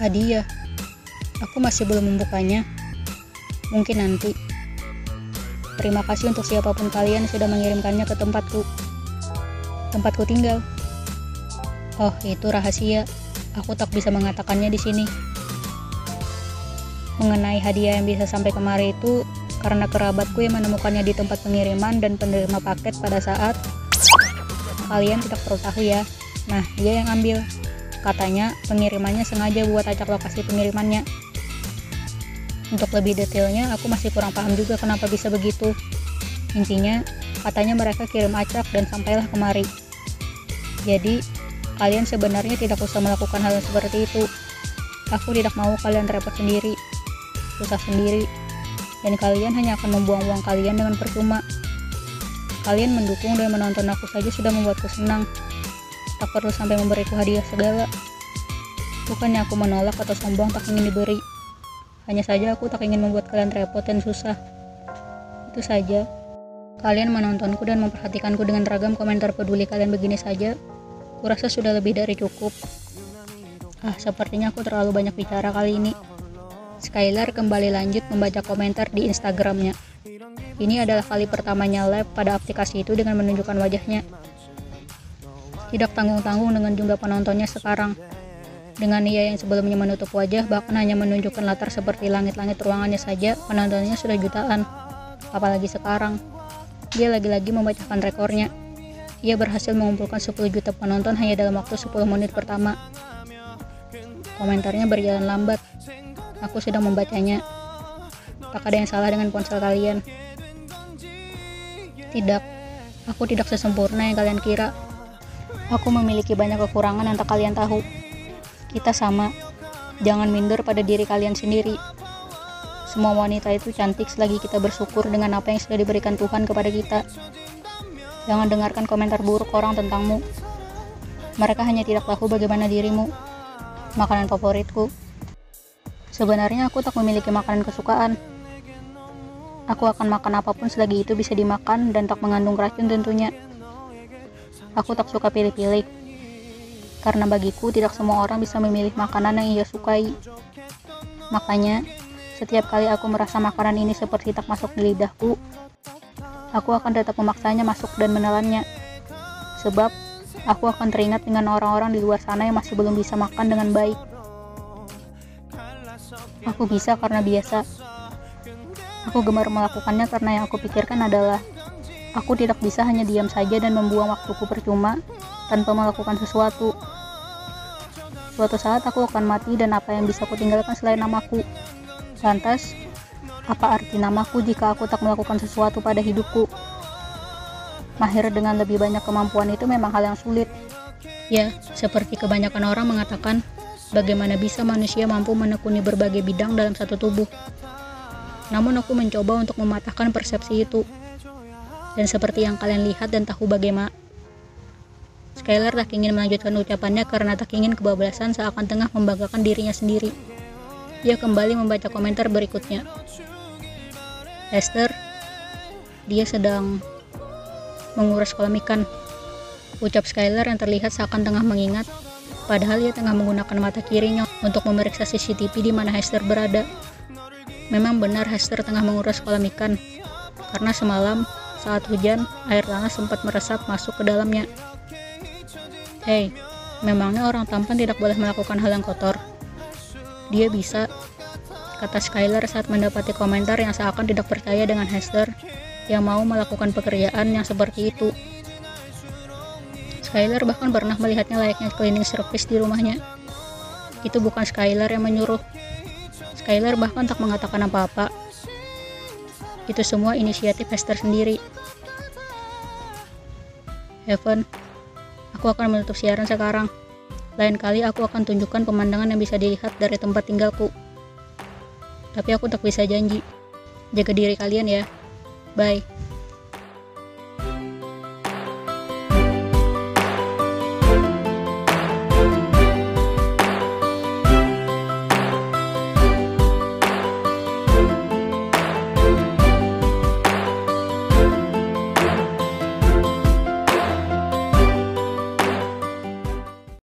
Hadiah. Aku masih belum membukanya. Mungkin nanti. Terima kasih untuk siapa pun kalian sudah mengirimkannya ke tempatku. Tempatku tinggal. Oh, itu rahasia. Aku tak bisa mengatakannya di sini. Mengenai hadiah yang bisa sampai kemari itu karena kerabatku yang menemukannya di tempat pengiriman dan penerima paket pada saat kalian tidak perlu tahu ya. Nah, dia yang ambil. Katanya pengirimannya sengaja buat acak lokasi pengirimannya. Untuk lebih detailnya, aku masih kurang paham juga kenapa bisa begitu. Intinya, katanya mereka kirim acak dan sampailah kemari. Jadi, kalian sebenarnya tidak usah melakukan hal seperti itu. Aku tidak mau kalian repot sendiri, susah sendiri, dan kalian hanya akan membuang uang kalian dengan percuma. Kalian mendukung dan menonton aku saja sudah membuatku senang. Tak perlu sampai memberiku hadiah segala. Bukannya aku menolak atau sombong tak ingin diberi. Hanya saja aku tak ingin membuat kalian repot dan susah. Itu saja. Kalian menontonku dan memperhatikanku dengan ragam komentar peduli kalian begini saja. Kurasa sudah lebih dari cukup. Ah, sepertinya aku terlalu banyak bicara kali ini. Skylar kembali lanjut membaca komentar di Instagramnya. Ini adalah kali pertamanya live pada aplikasi itu dengan menunjukkan wajahnya. Tidak tanggung-tanggung dengan jumlah penontonnya sekarang. Dengan ia yang sebelumnya menutup wajah, bahkan hanya menunjukkan latar seperti langit-langit ruangannya saja, penontonnya sudah jutaan. Apalagi sekarang, dia lagi-lagi membacakan rekornya. Ia berhasil mengumpulkan 10 juta penonton hanya dalam waktu 10 menit pertama. Komentarnya berjalan lambat. Aku sedang membacanya. Tak ada yang salah dengan ponsel kalian. Tidak, aku tidak sesempurna yang kalian kira. Aku memiliki banyak kekurangan yang tak kalian tahu. Kita sama. Jangan minder pada diri kalian sendiri. Semua wanita itu cantik selagi kita bersyukur dengan apa yang sudah diberikan Tuhan kepada kita. Jangan dengarkan komentar buruk orang tentangmu. Mereka hanya tidak tahu bagaimana dirimu. Makanan favoritku. Sebenarnya aku tak memiliki makanan kesukaan. Aku akan makan apa pun selagi itu bisa dimakan dan tak mengandung racun tentunya. Aku tak suka pilih-pilih. Karena bagiku tidak semua orang bisa memilih makanan yang ia sukai. Makanya, setiap kali aku merasa makanan ini seperti tak masuk di lidahku, aku akan tetap memaksanya masuk dan menelannya. Sebab, aku akan teringat dengan orang-orang di luar sana yang masih belum bisa makan dengan baik. Aku bisa karena biasa. Aku gemar melakukannya karena yang aku pikirkan adalah aku tidak bisa hanya diam saja dan membuang waktuku percuma tanpa melakukan sesuatu. Suatu saat aku akan mati dan apa yang bisa aku tinggalkan selain namaku. Lantas, apa arti namaku jika aku tak melakukan sesuatu pada hidupku? Mahir dengan lebih banyak kemampuan itu memang hal yang sulit. Ya, seperti kebanyakan orang mengatakan, bagaimana bisa manusia mampu menekuni berbagai bidang dalam satu tubuh. Namun aku mencoba untuk mematahkan persepsi itu. Dan seperti yang kalian lihat dan tahu bagaimana Skylar tak ingin melanjutkan ucapannya karena tak ingin kebablasan seakan tengah membanggakan dirinya sendiri. Ia kembali membaca komentar berikutnya. Esther, dia sedang menguras kolam ikan. Ucap Skylar yang terlihat seakan tengah mengingat, padahal ia tengah menggunakan mata kirinya untuk memeriksa CCTV di mana Hester berada. Memang benar Hester tengah menguras kolam ikan, karena semalam saat hujan, air tanah sempat meresap masuk ke dalamnya. Hei, memangnya orang tampan tidak boleh melakukan hal yang kotor? Dia bisa, kata Skylar saat mendapati komentar yang seakan tidak percaya dengan Hester yang mau melakukan pekerjaan yang seperti itu. Skylar bahkan pernah melihatnya layaknya cleaning service di rumahnya. Itu bukan Skylar yang menyuruh. Skylar bahkan tak mengatakan apa-apa. Itu semua inisiatif Hester sendiri. Heaven, Aku akan menutup siaran sekarang. Lain kali aku akan tunjukkan pemandangan yang bisa dilihat dari tempat tinggalku. Tapi aku tak bisa janji. Jaga diri kalian ya. Bye.